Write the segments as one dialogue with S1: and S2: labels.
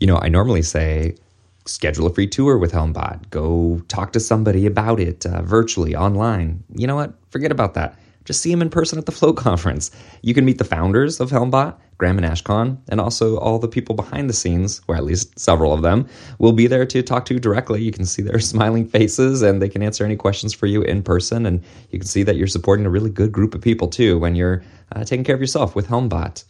S1: you know, I normally say schedule a free tour with HelmBot. Go talk to somebody about it uh, virtually, online. You know what? Forget about that. Just see them in person at the Float Conference. You can meet the founders of HelmBot, Graham and Ashkon, and also all the people behind the scenes, or at least several of them, will be there to talk to you directly. You can see their smiling faces and they can answer any questions for you in person. And you can see that you're supporting a really good group of people too when you're uh, taking care of yourself with HelmBot.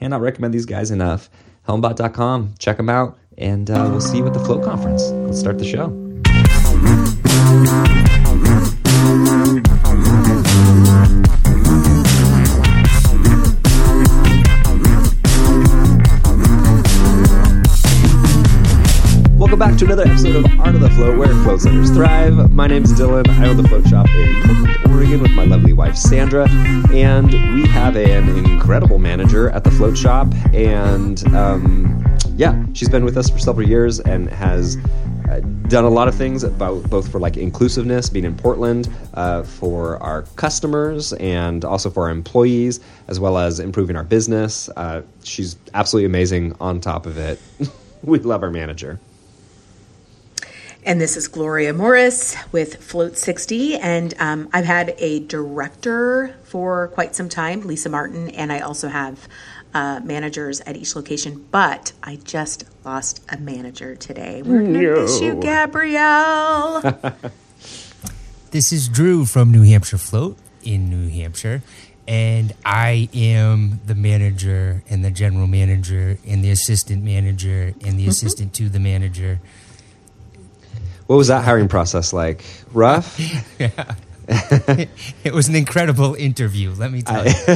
S1: Cannot recommend these guys enough. Helmbot.com. Check them out and uh, we'll see you at the Float Conference. Let's start the show. Welcome back to another episode of Art of the Float, where float centers thrive. My name is Dylan. I own the float shop in Portland, Oregon, with my lovely wife Sandra, and we have an incredible manager at the float shop. And um, yeah, she's been with us for several years and has uh, done a lot of things about both for like inclusiveness, being in Portland, uh, for our customers, and also for our employees, as well as improving our business. Uh, she's absolutely amazing. On top of it, we love our manager.
S2: And this is Gloria Morris with Float 60. And um, I've had a director for quite some time, Lisa Martin, and I also have uh, managers at each location. But I just lost a manager today. We're going to miss you, Gabrielle.
S3: This is Drew from New Hampshire Float in New Hampshire. And I am the manager and the general manager and the assistant manager and the assistant to the manager.
S1: What was that hiring process like? Rough? Yeah.
S3: it was an incredible interview, let me tell you.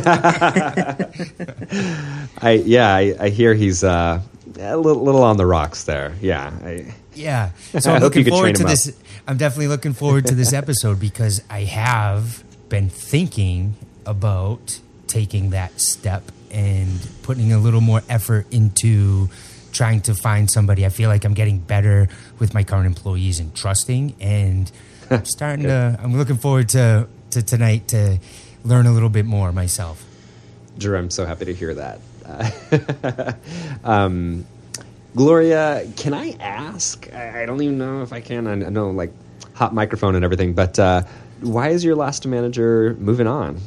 S1: I yeah, I, I hear he's uh, a little, little on the rocks there. Yeah, I,
S3: Yeah. So I'm looking forward to
S1: up.
S3: this. I'm definitely looking forward to this episode because I have been thinking about taking that step and putting a little more effort into trying to find somebody. I feel like I'm getting better with my current employees and trusting and I'm starting to I'm looking forward to to tonight to learn a little bit more myself.
S1: Drew, I'm so happy to hear that. Uh, um, Gloria, can I ask? I, don't even know if I can. I, I know like hot microphone and everything, but uh, why is your last manager moving on?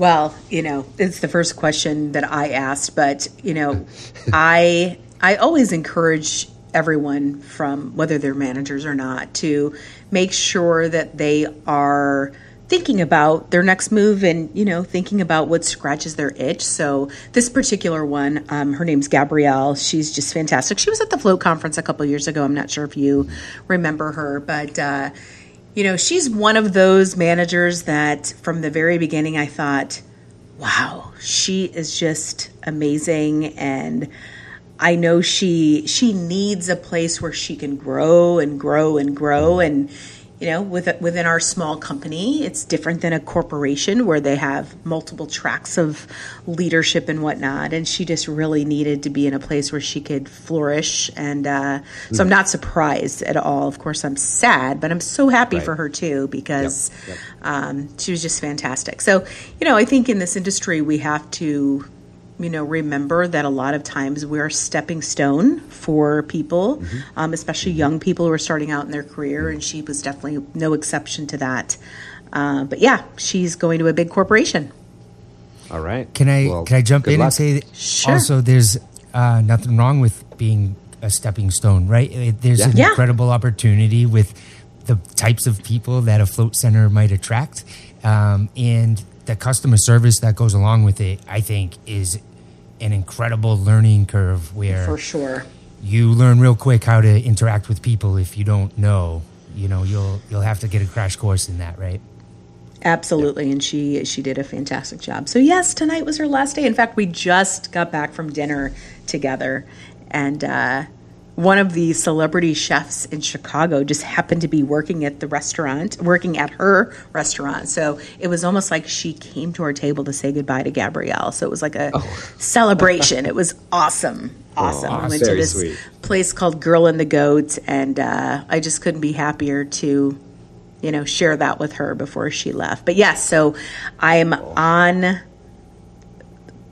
S2: Well, you know, it's the first question that I asked, but you know, I I always encourage everyone from whether they're managers or not to make sure that they are thinking about their next move and you know thinking about what scratches their itch. So this particular one um, her name's gabrielle. She's just fantastic. She was at the float conference a couple years ago. I'm not sure if you remember her but uh, you know, she's one of those managers that from the very beginning I thought, wow, she is just amazing. And I know she she needs a place where she can grow and grow and grow. And you know with, within our small company it's different than a corporation where they have multiple tracks of leadership and whatnot. And she just really needed to be in a place where she could flourish. And uh, so i'm not surprised at all. Of course i'm sad but i'm so happy
S1: Right.
S2: for her too because
S1: Yep, yep.
S2: um, she was just fantastic. So you know i think in this industry we have to you know remember that a lot of times we're a stepping stone for people um, especially young people who are starting out in their career and she was definitely no exception to that uh, but yeah she's going to a big corporation
S1: All right.
S3: Can I
S1: Well,
S3: can I jump in
S1: luck.
S3: and say that
S2: Sure.
S3: also there's uh, nothing wrong with being a stepping stone, right? It- There's an
S2: Yeah.
S3: incredible opportunity with the types of people that a float center might attract, um, and the customer service that goes along with it. I think is an incredible learning curve where
S2: for sure
S3: you learn real quick how to interact with people. If you don't know, you know you'll you'll have to get a crash course in that, right?
S2: Absolutely, and she she did a fantastic job. So yes, tonight was her last day. In fact, we just got back from dinner together, and uh, one of the celebrity chefs in Chicago just happened to be working at the restaurant, working at her restaurant. So it was almost like she came to our table to say goodbye to Gabrielle. So it was like a celebration. it was awesome, awesome.
S1: Aw,
S2: we went to this
S1: sweet.
S2: place called Girl and the Goat, and uh, I just couldn't be happier to you know, share that with her before she left. But yes, so I'm on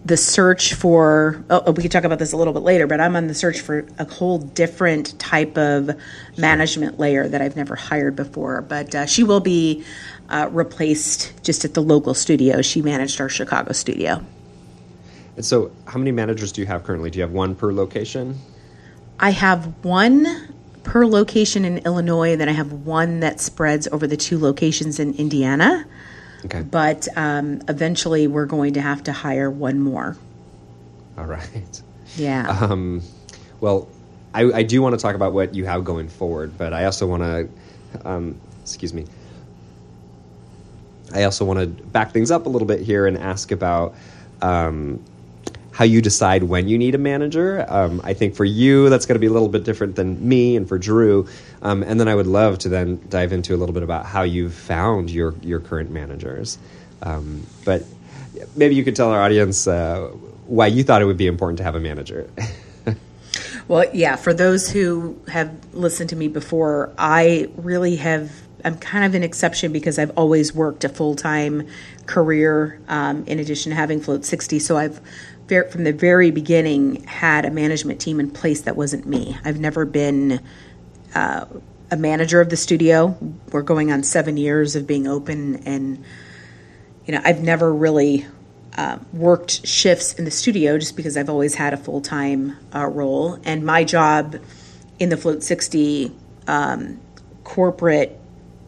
S2: the search for oh, we could talk about this a little bit later but i'm on the search for a whole different type of management layer that i've never hired before but uh, she will be uh, replaced just at the local studio. She managed our chicago studio.
S1: And so how many managers do you have currently? Do you have one per location?
S2: I have one per location in illinois and then i have one that spreads over the two locations in indiana
S1: Okay.
S2: But um, eventually, we're going to have to hire one more.
S1: All right.
S2: Yeah.
S1: Um, well, I, I, do want to talk about what you have going forward, but I also want to, um, excuse me, I also want to back things up a little bit here and ask about um, how you decide when you need a manager. Um, I think for you, that's going to be a little bit different than me and for Drew. Um, and then I would love to then dive into a little bit about how you've found your, your current managers. Um, but maybe you could tell our audience uh, why you thought it would be important to have a manager.
S2: well, yeah, for those who have listened to me before, I really have I'm kind of an exception because I've always worked a full time career um, in addition to having Float 60. So I've from the very beginning had a management team in place that wasn't me. I've never been uh, a manager of the studio. We're going on seven years of being open, and you know I've never really uh, worked shifts in the studio just because I've always had a full time uh, role. And my job in the Float 60 um, corporate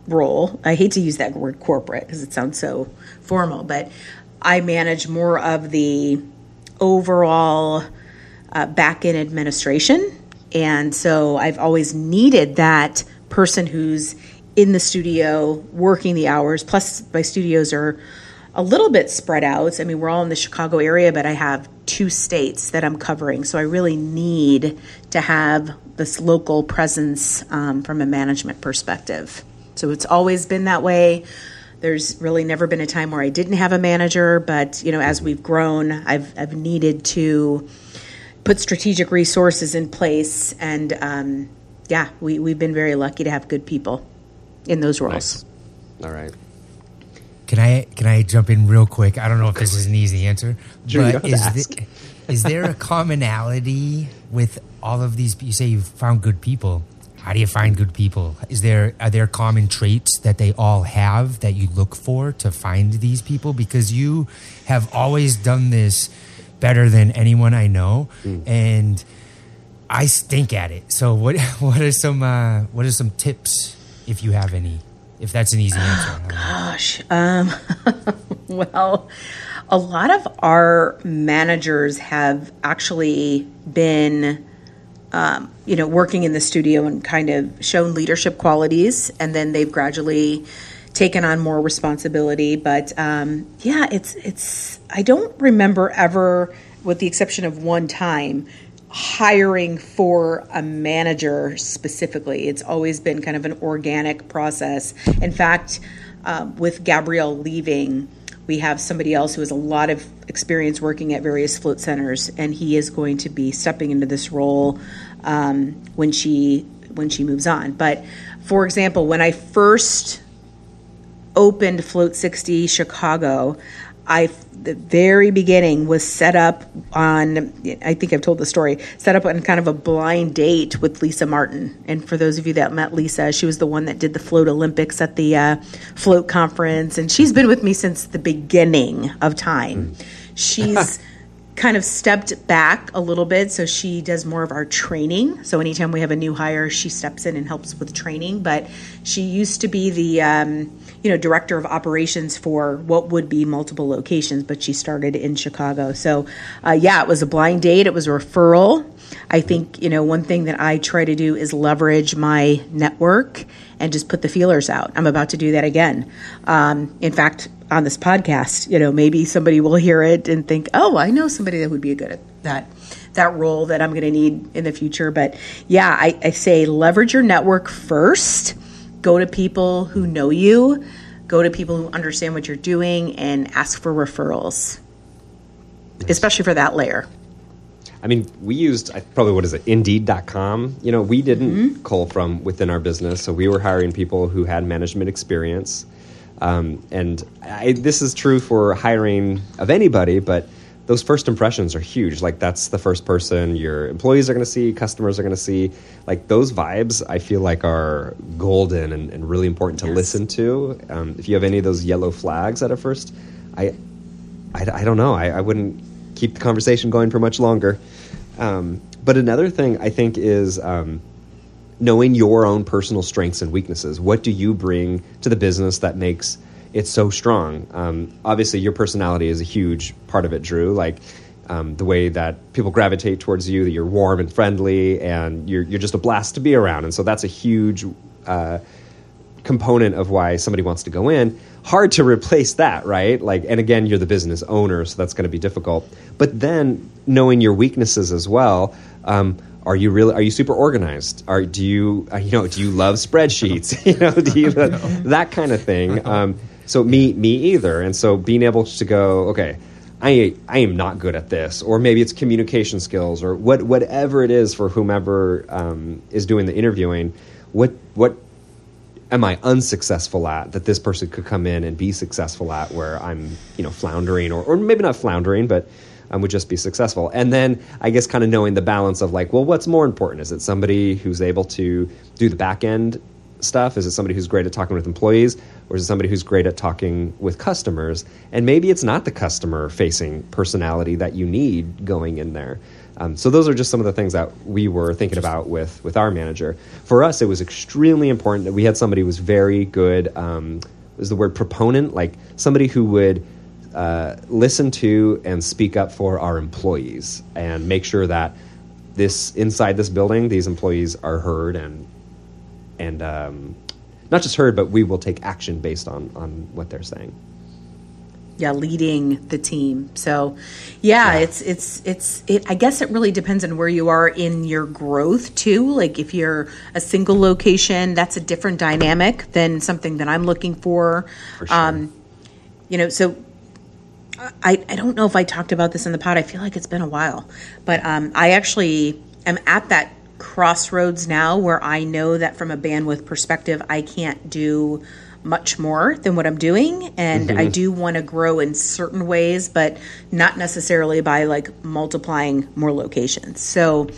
S2: role, I hate to use that word corporate because it sounds so formal, but I manage more of the overall uh, back end administration. And so I've always needed that person who's in the studio working the hours. Plus, my studios are a little bit spread out. I mean, we're all in the Chicago area, but I have two states that I'm covering. So I really need to have this local presence um, from a management perspective. So it's always been that way. There's really never been a time where I didn't have a manager, but you know, as we've grown, I've I've needed to put strategic resources in place, and um, yeah, we we've been very lucky to have good people in those roles.
S1: Nice. All right.
S3: Can I can I jump in real quick? I don't know if this is an easy answer, sure, but is the, is there a commonality with all of these? You say you've found good people how do you find good people? Is there are there common traits that they all have that you look for to find these people? Because you have always done this better than anyone I know, mm. and I stink at it. So what what are some uh, what are some tips if you have any? If that's an easy answer.
S2: Oh, gosh, um, well, a lot of our managers have actually been um, you know, working in the studio and kind of shown leadership qualities, and then they've gradually taken on more responsibility. But um, yeah, it's it's. I don't remember ever, with the exception of one time, hiring for a manager specifically. It's always been kind of an organic process. In fact, uh, with Gabrielle leaving we have somebody else who has a lot of experience working at various float centers, and he is going to be stepping into this role um, when she when she moves on. But for example, when I first opened Float 60 Chicago, I the very beginning was set up on I think I've told the story set up on kind of a blind date with Lisa Martin. And for those of you that met Lisa she was the one that did the float Olympics at the uh, float conference. And she's been with me since the beginning of time. She's kind of stepped back a little bit. So she does more of our training. So anytime we have a new hire she steps in and helps with training. But she used to be the um, you know, director of operations for what would be multiple locations, but she started in Chicago. So, uh, yeah, it was a blind date. It was a referral. I think, you know, one thing that I try to do is leverage my network and just put the feelers out. I'm about to do that again. Um, in fact, on this podcast, you know, maybe somebody will hear it and think, oh, I know somebody that would be good at that that role that I'm going to need in the future. But yeah, I, I say leverage your network first go to people who know you, go to people who understand what you're doing, and ask for referrals, especially for that layer.
S1: I mean, we used probably what is it, Indeed.com. You know, we didn't mm-hmm. cull from within our business, so we were hiring people who had management experience. Um, and I, this is true for hiring of anybody, but those first impressions are huge. Like that's the first person your employees are going to see, customers are going to see. Like those vibes, I feel like are golden and, and really important to
S2: Yes.
S1: listen to. Um, if you have any of those yellow flags at a first, I, I, I don't know. I, I wouldn't keep the conversation going for much longer. Um, but another thing I think is um, knowing your own personal strengths and weaknesses. What do you bring to the business that makes it so strong? Um, obviously, your personality is a huge part of it, Drew. Like um, the way that people gravitate towards you, that you're warm and friendly, and you're you're just a blast to be around. And so that's a huge. Uh, component of why somebody wants to go in hard to replace that right like and again you're the business owner so that's going to be difficult but then knowing your weaknesses as well um, are you really are you super organized are do you uh, you know do you love spreadsheets you know do you that kind of thing um, so me me either and so being able to go okay I, I am not good at this, or maybe it's communication skills, or what whatever it is for whomever um, is doing the interviewing. What what am I unsuccessful at that this person could come in and be successful at where I'm, you know, floundering or, or maybe not floundering, but um, would just be successful. And then I guess kind of knowing the balance of like, well, what's more important? Is it somebody who's able to do the back end stuff? Is it somebody who's great at talking with employees? Or is it somebody who's great at talking with customers? And maybe it's not the customer facing personality that you need going in there. Um, so those are just some of the things that we were thinking about with with our manager. For us, it was extremely important that we had somebody who was very good. Um, is the word proponent like somebody who would uh, listen to and speak up for our employees and make sure that this inside this building, these employees are heard and and um, not just heard, but we will take action based on on what they're saying.
S2: yeah leading the team so yeah,
S1: Yeah.
S2: it's it's it's it i guess it really depends on where you are in your growth too like if you're a single location that's a different dynamic than something that i'm looking for,
S1: For sure.
S2: um you know so I, I don't know if I talked about this in the pod. I feel like it's been a while, but um, I actually am at that crossroads now where I know that from a bandwidth perspective, I can't do much more than what I'm doing, and I do want to grow in certain ways, but not necessarily by like multiplying more locations. So.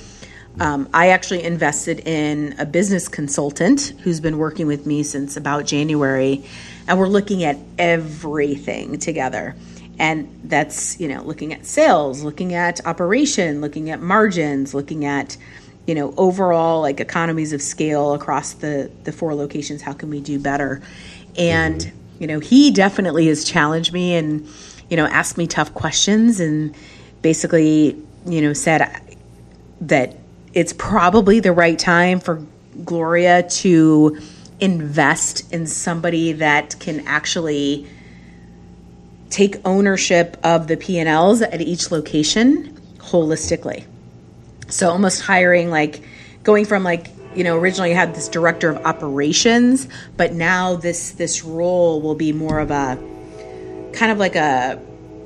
S2: Um, I actually invested in a business consultant who's been working with me since about January, and we're looking at everything together. And that's, you know, looking at sales, looking at operation, looking at margins, looking at, you know, overall like economies of scale across the the four locations. How can we do better? And mm-hmm. you know, he definitely has challenged me and you know asked me tough questions and basically you know said that it's probably the right time for Gloria to invest in somebody that can actually take ownership of the P&Ls at each location holistically. So almost hiring like going from like you know originally you had this director of operations, but now this this role will be more of a kind of like a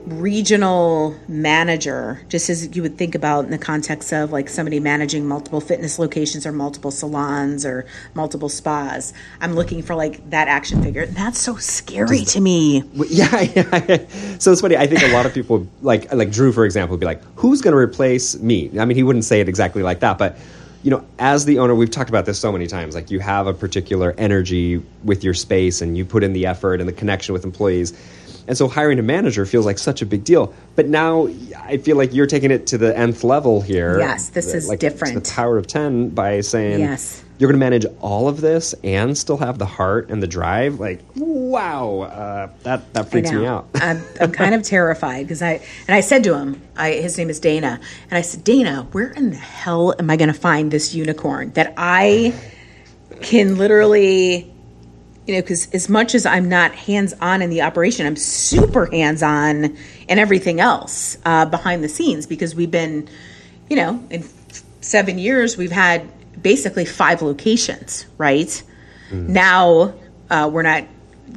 S2: regional manager, just as you would think about in the context of like somebody managing multiple fitness locations or multiple salons or multiple spas. I'm looking for like that action figure. That's so scary to me.
S1: Yeah, yeah. So it's funny. I think a lot of people, like like Drew, for example, would be like, "Who's going to replace me?" I mean, he wouldn't say it exactly like that, but you know, as the owner, we've talked about this so many times. Like, you have a particular energy with your space, and you put in the effort and the connection with employees. And so, hiring a manager feels like such a big deal. But now, I feel like you're taking it to the nth level here.
S2: Yes, this is
S1: like,
S2: different.
S1: the power of ten by saying,
S2: Yes.
S1: you're going to manage all of this and still have the heart and the drive. Like, wow, uh, that that freaks me out.
S2: I'm, I'm kind of terrified because I and I said to him, I, his name is Dana, and I said, Dana, where in the hell am I going to find this unicorn that I can literally, you know, because as much as I'm not hands on in the operation, I'm super hands on in everything else uh, behind the scenes because we've been, you know, in seven years we've had basically five locations, right? Now uh, we're not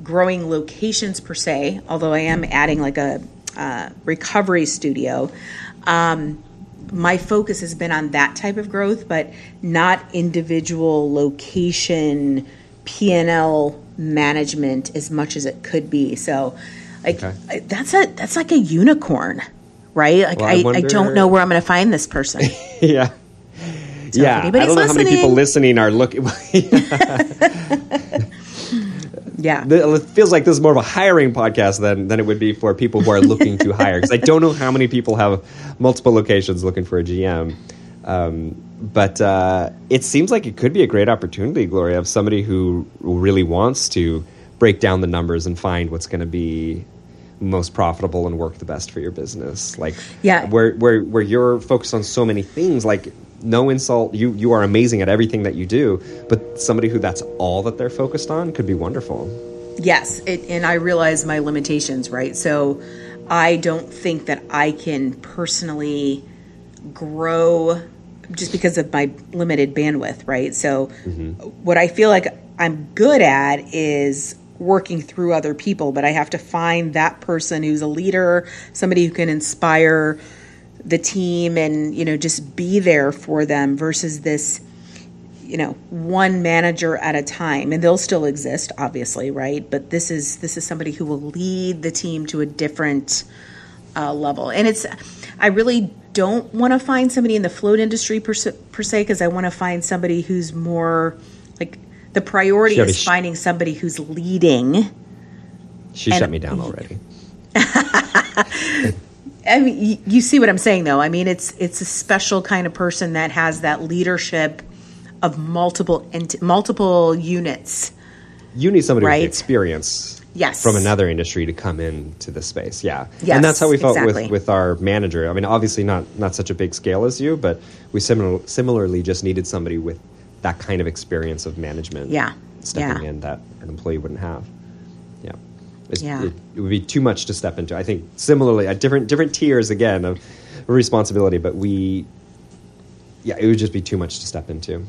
S2: growing locations per se, although I am adding like a uh, recovery studio. Um, my focus has been on that type of growth, but not individual location P and L management as much as it could be. So, like
S1: Okay.
S2: That's a that's like a unicorn, right? Like
S1: Well, I
S2: I, I, don't know where I'm going to find this person.
S1: yeah. yeah, I don't know how many people
S2: listening-
S1: listening are looking.
S2: yeah.
S1: it feels like this is more of a hiring podcast than, than it would be for people who are looking to hire. Because I don't know how many people have multiple locations looking for a GM. Um, but uh, it seems like it could be a great opportunity, Gloria, of somebody who really wants to break down the numbers and find what's going to be most profitable and work the best for your business. Like,
S2: Yeah.
S1: where where where you're focused on so many things, like no insult, you you are amazing at everything that you do, but somebody who that's all that they're focused on could be wonderful.
S2: Yes, it, and I realize my limitations, right? So I don't think that I can personally grow just because of my limited bandwidth, right? So what I feel like I'm good at is working through other people, but I have to find that person who's a leader, somebody who can inspire the team and, you know, just be there for them versus this you know one manager at a time. And they'll still exist obviously right? But this is this is somebody who will lead the team to a different uh, level. And it's i really don't want to find somebody in the float industry per se per se because i want to find somebody who's more like the priority is
S1: sh-
S2: finding somebody who's leading
S1: She
S2: And-
S1: shut me down already.
S2: I mean, you, you see what I'm saying, though. I mean, it's it's a special kind of person that has that leadership of multiple ent- multiple units.
S1: You need somebody
S2: Right.
S1: with experience
S2: Yes.
S1: from another industry to come into this space. Yeah.
S2: Yes,
S1: and that's how we felt
S2: exactly.
S1: with, with our manager. I mean, obviously not not such a big scale as you, but we similar, similarly just needed somebody with that kind of experience of management.
S2: Yeah.
S1: Stepping
S2: Yeah.
S1: in that an employee wouldn't have. Yeah. It's-
S2: Yeah.
S1: It, it would be too much to step into. I think similarly at different different tiers again of responsibility, but we yeah, it would just be too much to step into.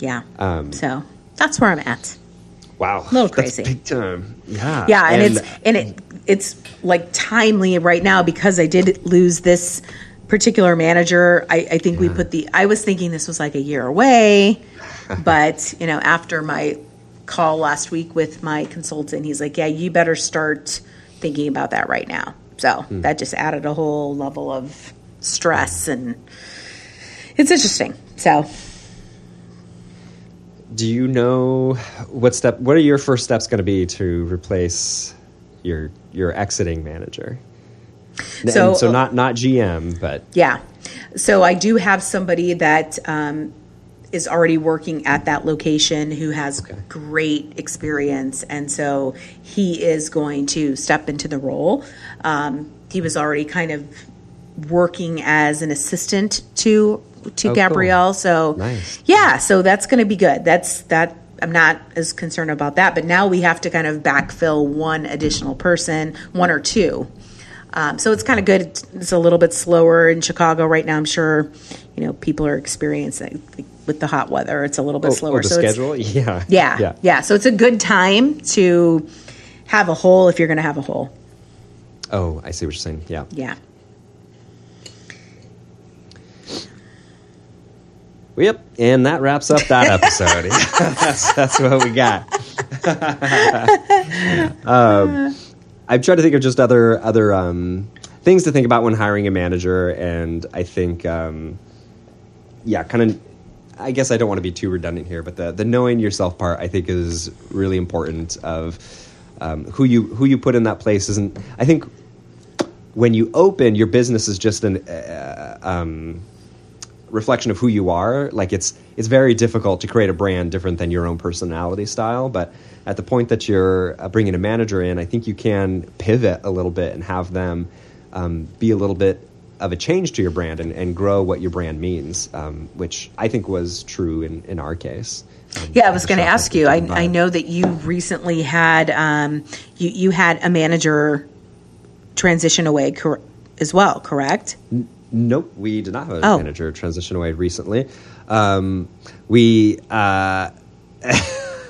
S2: Yeah.
S1: Um,
S2: so that's where I'm at.
S1: Wow.
S2: A
S1: little
S2: crazy.
S1: big time. Yeah.
S2: Yeah, and, it's and it it's like timely right now because I did lose this particular manager. I, I think we put the. I was thinking this was like a year away, but you know, after my call last week with my consultant, he's like, "Yeah, you better start thinking about that right now." So
S1: Hmm.
S2: that just added a whole level of stress, and it's interesting. So
S1: Do you know what step? What are your first steps going to be to replace your your exiting manager? And
S2: So-
S1: so not not GM, but
S2: Yeah. So I do have somebody that um, is already working at that location who has great experience. And so he is going to step into the role. Um, he was already kind of working as an assistant to to
S1: cool.
S2: Gabrielle. So
S1: Nice.
S2: yeah, so that's going to be good. That's that. I'm not as concerned about that, but now we have to kind of backfill one additional person, one or two. Um, so it's kind of good. It's, it's a little bit slower in Chicago right now. I'm sure, you know, people are experiencing with the hot weather. It's a little bit
S1: oh,
S2: slower.
S1: oh, the
S2: so
S1: schedule. Yeah,
S2: yeah, yeah,
S1: yeah.
S2: So it's a good time to have a hole if you're going to have a hole.
S1: Oh, I see what you're saying. Yeah.
S2: Yeah.
S1: Yep. And that wraps up that episode. that's, that's what we got. um, I'm trying to think of just other other um, things to think about when hiring a manager, and I think, um, yeah, kind of. I guess I don't want to be too redundant here, but the the knowing yourself part I think is really important. Of um, who you who you put in that place isn't. I think when you open your business is just an uh, um, reflection of who you are. Like it's it's very difficult to create a brand different than your own personality style. But at the point that you're uh, bringing a manager in, I think you can pivot a little bit and have them um, be a little bit of a change to your brand and, and grow what your brand means, um, which I think was true in, in our case. Um,
S2: Yeah, I was going to ask you. I. I know that you recently had um, you you had a manager transition away cor- as well, correct?
S1: Nope, we did not have a
S2: Oh.
S1: manager transition away recently. Um, we, uh,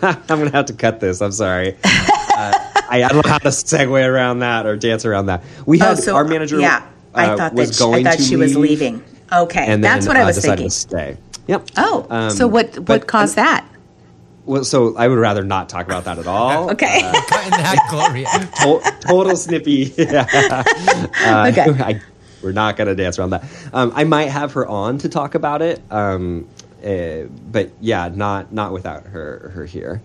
S1: I'm going to have to cut this. I'm sorry. Uh, I, I don't know how to segue around that or dance around that. We had
S2: oh, so
S1: our manager.
S2: Yeah, I
S1: uh,
S2: thought
S1: was
S2: that she, I thought
S1: to
S2: she was leaving. Okay,
S1: and then
S2: that's what I
S1: uh,
S2: was
S1: decided
S2: thinking.
S1: to stay. Yep.
S2: Oh,
S1: Um,
S2: so what what
S1: but-
S2: caused that?
S1: Well, so I would rather not talk about that at all.
S2: Okay.
S3: Cutting that, Gloria.
S1: To- total snippy. Uh,
S2: Okay.
S1: I, we're not going to dance around that. Um, I might have her on to talk about it, um, uh, but yeah, not not without her her here.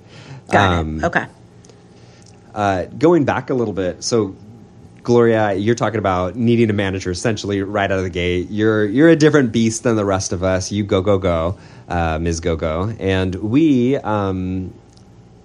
S2: Got
S1: Um,
S2: it. Okay.
S1: uh, going back a little bit, so Gloria, you're talking about needing a manager essentially right out of the gate. You're you're a different beast than the rest of us. You go go go, uh, Ms. Go Go, and we. Um,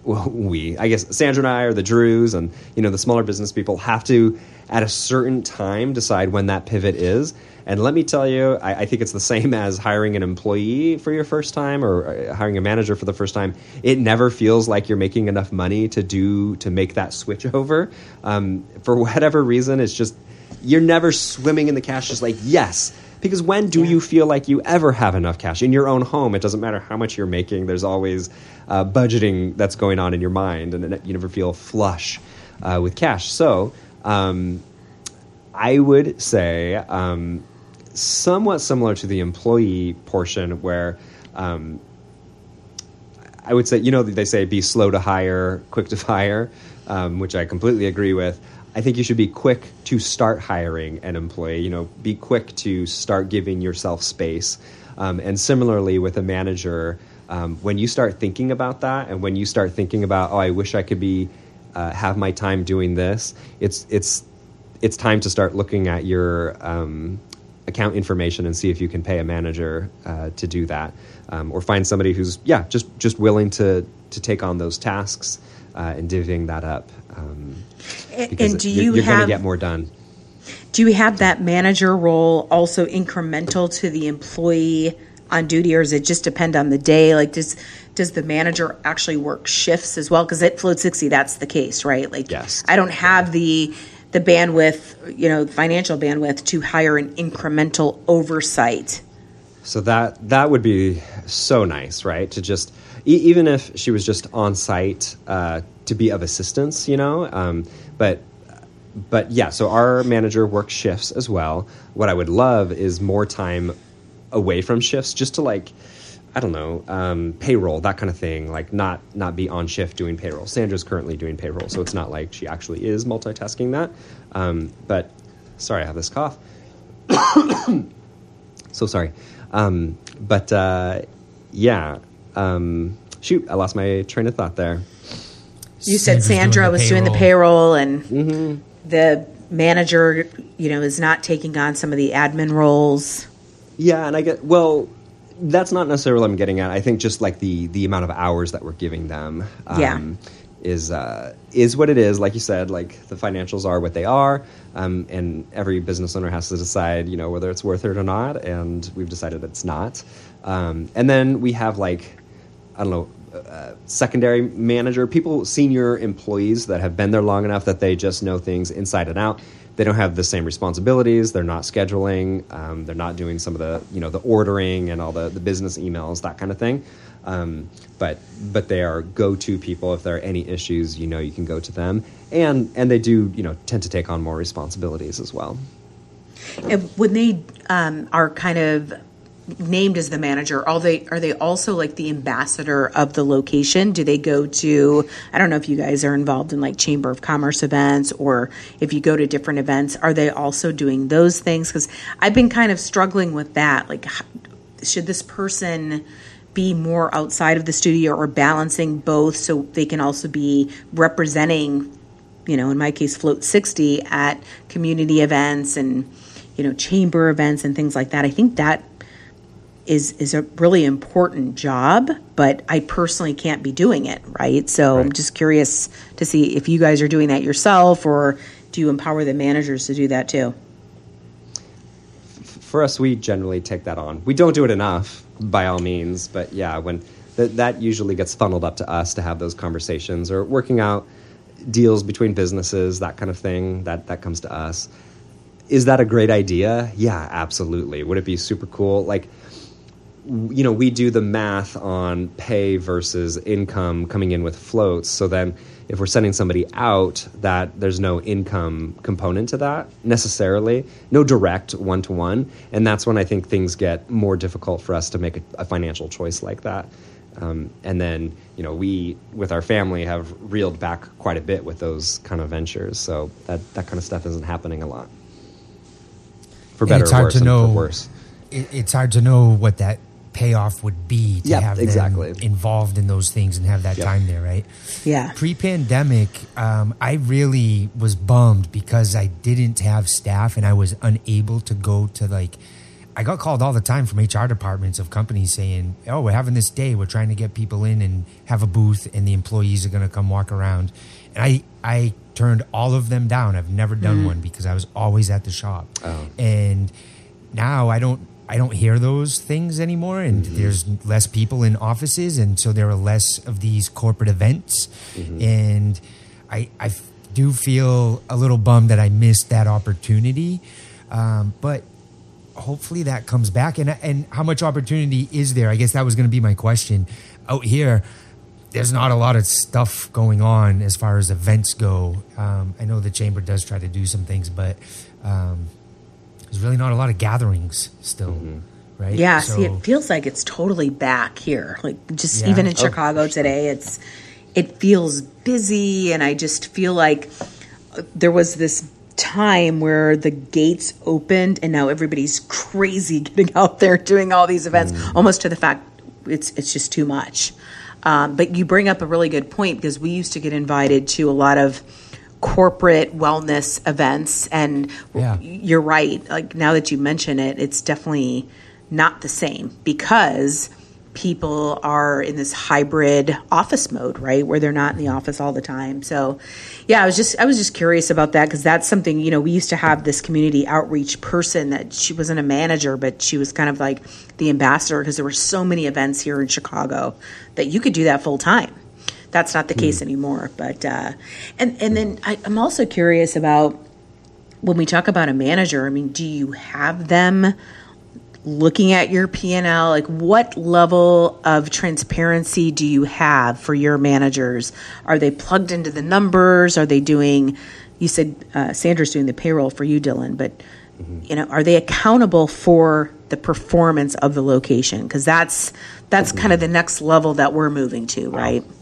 S1: well, we, I guess Sandra and I are the Drews, and you know the smaller business people have to, at a certain time, decide when that pivot is. And let me tell you, I, I think it's the same as hiring an employee for your first time or uh, hiring a manager for the first time. It never feels like you're making enough money to do to make that switch over. Um, for whatever reason, it's just you're never swimming in the cash. Just like yes, because when do you feel like you ever have enough cash in your own home? It doesn't matter how much you're making. There's always uh, budgeting that's going on in your mind, and you never feel flush uh, with cash. So. Um, I would say um, somewhat similar to the employee portion, where um, I would say, you know, they say be slow to hire, quick to fire, um, which I completely agree with. I think you should be quick to start hiring an employee. You know, be quick to start giving yourself space. Um, and similarly with a manager, um, when you start thinking about that, and when you start thinking about, oh, I wish I could be uh, have my time doing this, it's it's it's time to start looking at your um, account information and see if you can pay a manager uh, to do that, um, or find somebody who's yeah just just willing to to take on those tasks uh, and divvying that up. Um,
S2: and do
S1: you're,
S2: you
S1: you're going to get more done.
S2: do you have that manager role also incremental to the employee on duty, or does it just depend on the day? Like, does does the manager actually work shifts as well? Because at Float sixty, that's the case, right? Like,
S1: Yes.
S2: I don't have the the bandwidth, you know, financial bandwidth to hire an incremental oversight.
S1: So that that would be so nice, right? To just e- even if she was just on site uh, to be of assistance, you know. Um, but but yeah, so our manager works shifts as well. What I would love is more time away from shifts, just to like. I don't know, um, payroll, that kind of thing. Like not not be on shift doing payroll. Sandra's currently doing payroll, so it's not like she actually is multitasking that. Um, but sorry, I have this cough. so sorry. Um, but uh, yeah, um, shoot, I lost my train of thought there.
S2: You said
S3: Sandra's
S2: Sandra
S3: the
S2: was doing the payroll, and the manager, you know, is not taking on some of the admin roles.
S1: Yeah, and I get well. That's not necessarily what I'm getting at. I think just like the the amount of hours that we're giving them, um,
S2: Yeah.
S1: is uh, is what it is. Like you said, like the financials are what they are, um, and every business owner has to decide, you know, whether it's worth it or not. And we've decided it's not. Um, and then we have like I don't know, uh, secondary manager, people, senior employees that have been there long enough that they just know things inside and out. They don't have the same responsibilities. They're not scheduling. Um, they're not doing some of the, you know, the ordering and all the, the business emails, that kind of thing. Um, but but they are go-to people. If there are any issues, you know, you can go to them, and and they do, you know, tend to take on more responsibilities as well.
S2: And when they um, are kind of named as the manager, are they are they also like the ambassador of the location? Do they go to? I don't know if you guys are involved in like Chamber of Commerce events or if you go to different events. Are they also doing those things? Because I've been kind of struggling with that. Like, should this person? be more outside of the studio or balancing both so they can also be representing you know, in my case, Float 60 at community events and, you know, chamber events and things like that. I think that is is a really important job, but I personally can't be doing it, right? So I'm just curious to see if you guys are doing that yourself or do you empower the managers to do that too?
S1: for us, we generally take that on. We don't do it enough, by all means, but yeah, when that that usually gets funneled up to us to have those conversations or working out deals between businesses, that kind of thing. That that comes to us. Is that a great idea? Yeah, absolutely. Would it be super cool? Like, you know, we do the math on pay versus income coming in with floats. So then, if we're sending somebody out, that there's no income component to that necessarily, no direct one to one, and that's when I think things get more difficult for us to make a, a financial choice like that. Um, and then, you know, we with our family have reeled back quite a bit with those kind of ventures. So that that kind of stuff isn't happening a lot. For better
S3: it's
S1: or
S3: hard
S1: worse,
S3: to know.
S1: for worse.
S3: It, it's hard to know what that payoff would be to
S1: Yep,
S3: have them
S1: exactly.
S3: involved in those things and have that
S1: Yep.
S3: time there, right?
S2: Yeah.
S3: Pre-pandemic, um, I really was bummed because I didn't have staff and I was unable to go to like. I got called all the time from HR departments of companies saying, "Oh, we're having this day. We're trying to get people in and have a booth, and the employees are going to come walk around." And I, I turned all of them down. I've never done one because I was always at the shop.
S1: Oh.
S3: And now I don't I don't hear those things anymore and there's less people in offices and so there are less of these corporate events. And I, I do feel a little bummed that I missed that opportunity. Um, but hopefully that comes back. And and how much opportunity is there? I guess that was going to be my question. Out here there's not a lot of stuff going on as far as events go. Um, I know the chamber does try to do some things but um, there's really not a lot of gatherings still, right?
S2: Yeah, see, it feels like it's totally back here. Like just
S3: Yeah.
S2: even in
S3: Oh,
S2: Chicago today, it's it feels busy, and I just feel like uh, there was this time where the gates opened, and now everybody's crazy getting out there doing all these events, almost to the fact it's it's just too much. Um, but you bring up a really good point because we used to get invited to a lot of corporate wellness events and
S3: Yeah.
S2: you're right. Like now that you mention it, it's definitely not the same because people are in this hybrid office mode, right? Where they're not in the office all the time. So, yeah, I was just I was just curious about that because that's something, you know, we used to have this community outreach person that she wasn't a manager, but she was kind of like the ambassador because there were so many events here in Chicago that you could do that full time that's not the case anymore. But uh, and and then I, I'm also curious about when we talk about a manager. I mean, do you have them looking at your P and L? Like, what level of transparency do you have for your managers? Are they plugged into the numbers? Are they doing? You said uh, Sandra's doing the payroll for you, Dylan, but you know, are they accountable for the performance of the location? Because that's that's kind of the next level that we're moving to, right?
S1: Wow.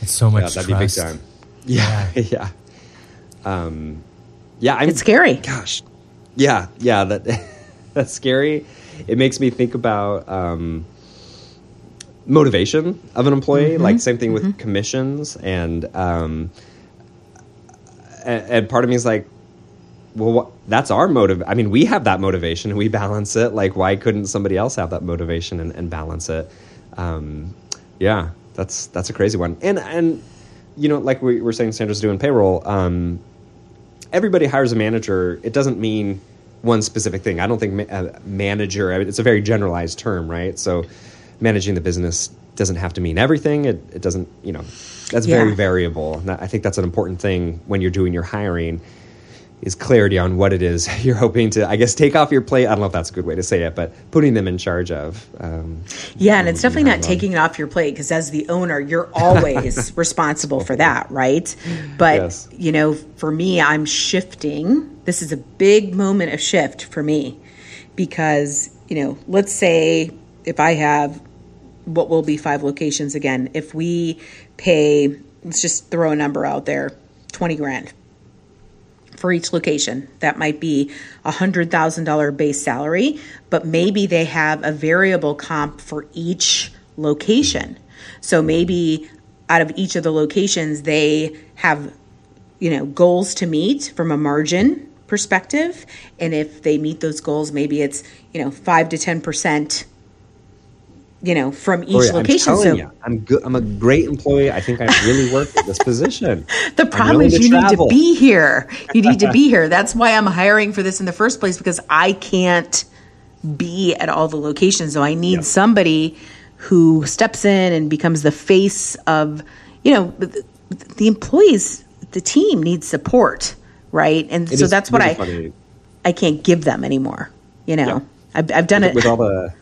S3: It's so
S1: Yeah,
S3: much
S1: that'd be big time. Yeah, yeah. Um, yeah, I'm
S2: It's scary.
S1: Gosh, yeah, yeah. That that's scary. It makes me think about um, motivation of an employee. Like same thing with commissions, and um, and, and part of me is like, well, what, that's our motive. I mean, we have that motivation and we balance it. Like, why couldn't somebody else have that motivation and, and balance it? Um, yeah, that's that's a crazy one. And and you know, like we were saying, Sandra's doing payroll. Um, everybody hires a manager. It doesn't mean one specific thing. I don't think ma- uh, manager. I mean, it's a very generalized term, right? So, managing the business doesn't have to mean everything. It, it doesn't, you know, that's very variable. And I think that's an important thing when you're doing your hiring is clarity on what it is you're hoping to, I guess, take off your plate. I don't know if that's a good way to say it, but putting them in charge of. Um,
S2: Yeah, and it's definitely not
S1: on.
S2: taking it off your plate because as the owner, you're always responsible for that, right? But
S1: Yes.
S2: you know, for me, I'm shifting. This is a big moment of shift for me because you know, let's say if I have what will be five locations again, if we pay, let's just throw a number out there, twenty grand for each location. That might be a hundred thousand dollar base salary, but maybe they have a variable comp for each location. So maybe out of each of the locations, they have you know goals to meet from a margin perspective, and if they meet those goals, maybe it's you know five to ten percent. You know, from oh, each
S1: Gloria,
S2: location.
S1: I'm
S2: so
S1: you, I'm good. I'm a great employee. I think I really work at this position.
S2: The problem is you need to be here. You need to be here. That's why I'm hiring for this in the first place because I can't be at all the locations. So I need somebody who steps in and becomes the face of, you know, the, the employees, the team needs support, right? And
S1: It
S2: so
S1: is
S2: that's what I
S1: funny.
S2: I can't give them anymore. You know. I've, I've done it.
S1: with all the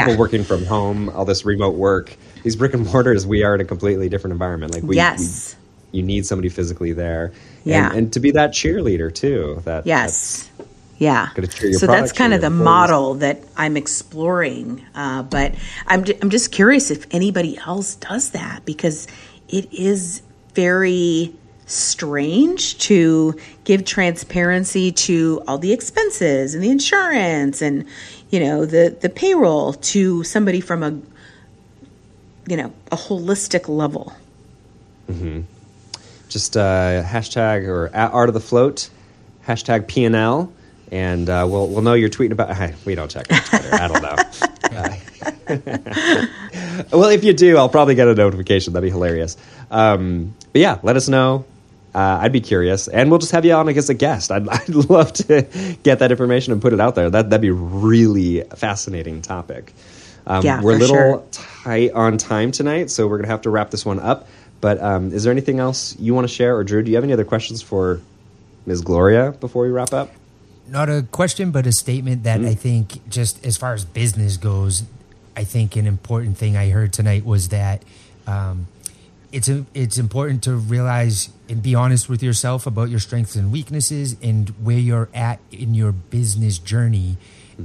S1: people
S2: yeah.
S1: working from home, all this remote work. These brick and mortars, we are in a completely different environment. Like we,
S2: Yes.
S1: we- you need somebody physically there.
S2: Yeah.
S1: and, and to be that cheerleader too. That
S2: Yes. Yeah.
S1: Gotta cheer your
S2: So that's kind of the
S1: employees.
S2: model that I'm exploring. Uh, but I'm, I'm just curious if anybody else does that because it is very strange to give transparency to all the expenses and the insurance and you know the the payroll to somebody from a you know a holistic level mm-hmm.
S1: just uh, hashtag or at art of the float, hashtag PNL, and uh, we'll we'll know you're tweeting about. we don't check on Twitter. I don't know. Uh, well, if you do, I'll probably get a notification. That'd be hilarious. Um, but yeah, let us know. Uh, I'd be curious, and we'll just have you on like, as a guest. I'd, I'd love to get that information and put it out there. That that'd be a really fascinating topic. Um,
S2: Yeah,
S1: we're a little
S2: sure.
S1: tight on time tonight, so we're gonna have to wrap this one up. But um, is there anything else you want to share, or Drew? Do you have any other questions for Ms. Gloria before we wrap up?
S3: not a question, but a statement that I think, just as far as business goes, I think an important thing I heard tonight was that um, it's a, it's important to realize and be honest with yourself about your strengths and weaknesses and where you're at in your business journey.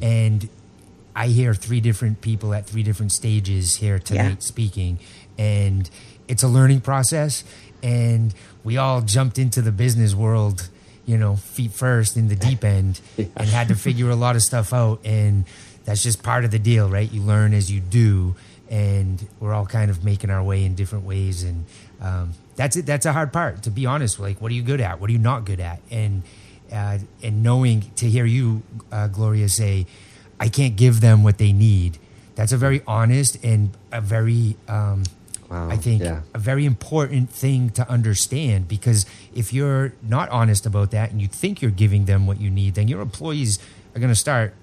S3: And I hear three different people at three different stages here tonight
S2: Yeah.
S3: speaking, and it's a learning process. And we all jumped into the business world, you know, feet first in the deep end, and had to figure a lot of stuff out. And that's just part of the deal, right? You learn as you do, and we're all kind of making our way in different ways. And um, that's it. That's a hard part, to be honest. Like, what are you good at? What are you not good at? And uh, and knowing to hear you, uh, Gloria, say, I can't give them what they need. That's a very honest and a very, um,
S1: Wow,
S3: I think,
S1: yeah.
S3: a very important thing to understand because if you're not honest about that and you think you're giving them what you need, then your employees are going to start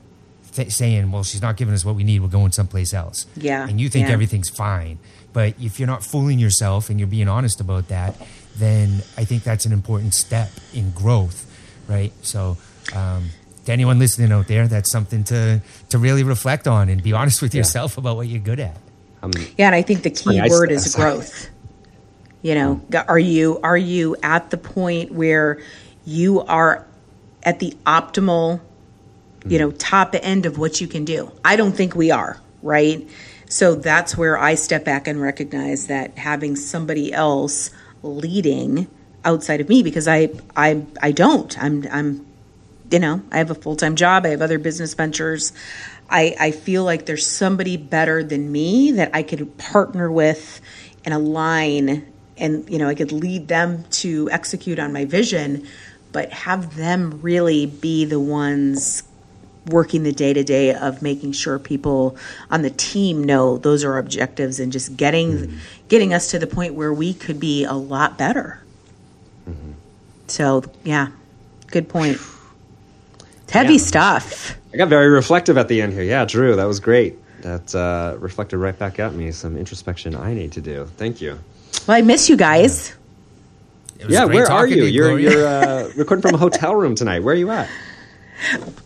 S3: th- saying, well, she's not giving us what we need. We're going someplace else.
S2: Yeah,
S3: And you think
S2: yeah.
S3: everything's fine. But if you're not fooling yourself and you're being honest about that, then I think that's an important step in growth, right? So, um, to anyone listening out there, that's something to to really reflect on and be honest with yourself about what you're good at.
S2: Yeah, and I think the key
S1: funny,
S2: word
S1: s-
S2: is growth. You know, are you are you at the point where you are at the optimal, you know, mm-hmm. top end of what you can do? I don't think we are, right? So that's where I step back and recognize that having somebody else leading outside of me because I I I don't. I'm I'm you know, I have a full time job, I have other business ventures. I, I feel like there's somebody better than me that I could partner with and align and you know, I could lead them to execute on my vision, but have them really be the ones working the day to day of making sure people on the team know those are objectives and just getting getting us to the point where we could be a lot better. So yeah, good point. It's heavy
S1: Yeah.
S2: stuff.
S1: I got very reflective at the end here. Yeah, Drew, that was great. That uh, reflected right back at me. Some introspection I need to do. Thank you.
S2: Well, I miss you guys.
S3: It was
S1: Yeah, where are
S3: talking
S1: you? You're you're uh, recording from a hotel room tonight. Where are you at?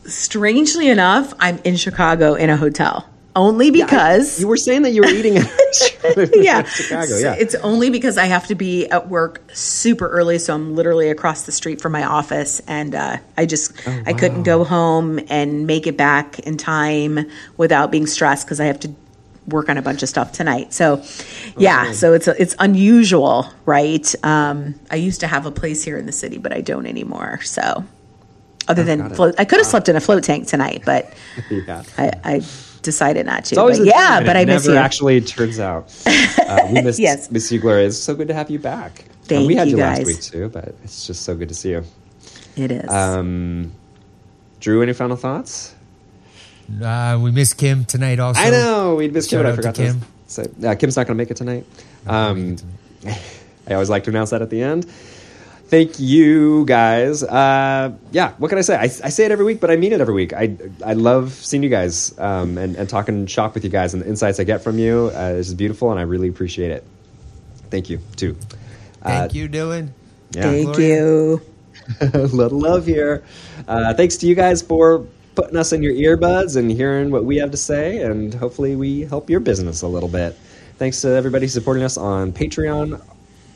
S2: Strangely enough, I'm in Chicago in a hotel. Only because
S1: You were saying that you were eating in
S2: yeah,
S1: Chicago. Yeah,
S2: It's only because I have to be at work super early, so I'm literally across the street from my office, and uh, I just
S1: Oh,
S2: I couldn't go home and make it back in time without being stressed because I have to work on a bunch of stuff tonight. So, yeah, so it's it's unusual, right? Um, I used to have a place here in the city, but I don't anymore. So, other than
S1: Oh, got
S2: float, I could have slept in a float tank tonight, but
S1: yeah.
S2: I, I decided not to.
S1: It's always
S2: But
S1: the
S2: yeah,
S1: dream,
S2: but
S1: and
S2: I
S1: it
S2: miss
S1: never
S2: you.
S1: actually turns out. Uh, we miss
S2: Yes.
S1: miss you, Gloria. It's so good to have you back. Uh,
S2: Thank
S1: we had
S2: you,
S1: you last week too, but it's just so good to see you.
S2: it is.
S1: Um, Drew, any final thoughts?
S3: Uh, we miss Kim tonight also.
S1: I know we missed Kim. But I
S3: out to
S1: forgot to,
S3: Kim.
S1: say. Yeah, Kim's not going to make it tonight. Um, I always like to announce that at the end. Thank you guys. Uh, yeah, what can I say? I, I say it every week, but I mean it every week. I I love seeing you guys um, and, and talking shop with you guys and the insights I get from you. Uh, this is beautiful, and I really appreciate it. Thank you too.
S3: Thank
S1: Uh,
S3: you, Dylan.
S1: Yeah.
S2: Thank
S3: Gloria.
S2: you.
S1: a little love here. Uh, thanks to you guys for putting us in your earbuds and hearing what we have to say, and hopefully we help your business a little bit. Thanks to everybody supporting us on Patreon,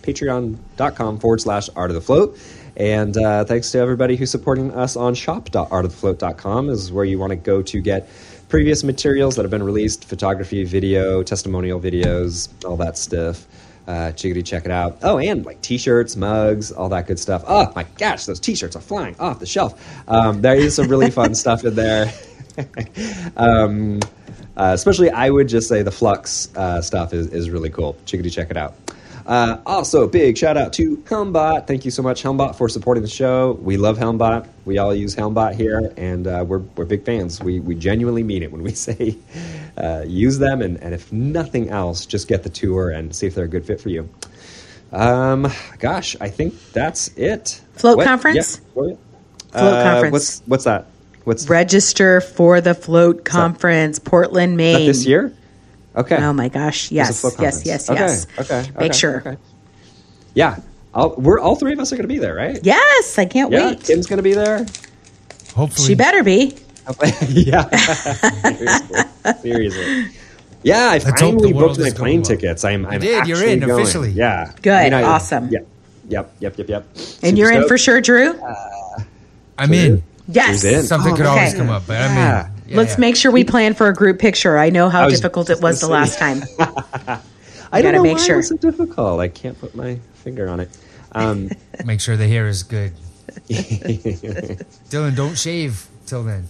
S1: patreon.com forward slash art of the float. And uh, thanks to everybody who's supporting us on shop.artofthefloat.com is where you want to go to get previous materials that have been released, photography, video, testimonial videos, all that stuff. Uh, chickadee, check it out. Oh, and like t-shirts, mugs, all that good stuff. Oh my gosh, those t-shirts are flying off the shelf. Um, there is some really fun stuff in there. um, uh, especially, I would just say the Flux uh, stuff is, is really cool. Chickadee, check it out. Uh, also, big shout out to Helmbot. Thank you so much, Helmbot, for supporting the show. We love Helmbot. We all use Helmbot here, and uh, we're, we're big fans. We, we genuinely mean it when we say uh, use them, and, and if nothing else, just get the tour and see if they're a good fit for you. Um, gosh, I think that's it.
S2: Float
S1: What?
S2: conference?
S1: Yeah.
S2: Float
S1: Uh,
S2: conference.
S1: What's what's that? What's
S2: Register for the float conference, Portland, Maine.
S1: this year? Okay.
S2: Oh my gosh!
S1: There's a
S2: Yes, yes, yes,
S1: okay.
S2: yes.
S1: Okay.
S2: Make
S1: okay,
S2: sure.
S1: Okay. Yeah, I'll, we're all three of us are going to be there, right?
S2: Yes, I can't
S1: Yeah,
S2: wait.
S1: Kim's going to be there.
S3: Hopefully,
S2: She better be.
S1: yeah. Seriously. Seriously. Yeah, I
S3: hope the
S1: finally booked my plane
S3: well.
S1: tickets. I'm, I'm
S3: did, you're in
S1: going.
S3: officially.
S1: Yeah.
S2: Good, awesome.
S1: Yep. Yep. Yep. Yep. Yep.
S2: And
S1: Super
S2: you're in for sure, Drew.
S3: Uh, I'm in.
S2: Yes.
S1: In?
S3: Something
S1: Oh,
S3: could always come up, but
S1: Yeah.
S3: I'm in. Yeah,
S2: Let's
S3: yeah.
S2: make sure we plan for a group picture. I know how
S1: I was
S2: difficult it was the
S1: gonna
S2: last time.
S1: I don't
S2: gotta
S1: know
S2: make
S1: why
S2: sure.
S1: it was so difficult. I can't put my finger on it. Um,
S3: Make sure the hair is good. Dylan, don't shave till then.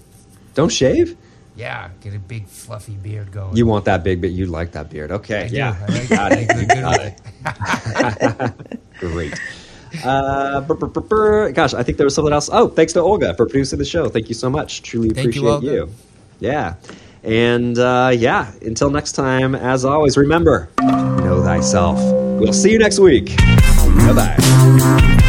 S1: don't shave.
S3: Yeah, get a big fluffy beard going.
S1: You want that big, but you like that beard. Okay.
S3: I do.
S1: Yeah.
S3: I like
S1: Got
S3: it.
S1: it.
S3: I look good with it.
S1: Great. Uh, brr, brr, brr, brr. Gosh, I think there was something else. Oh, thanks to Olga for producing the show. Thank you so much. Truly
S3: Thank
S1: appreciate you.
S3: Olga.
S1: Yeah. And uh, yeah, until next time, as always, remember know thyself. We'll see you next week. Bye bye.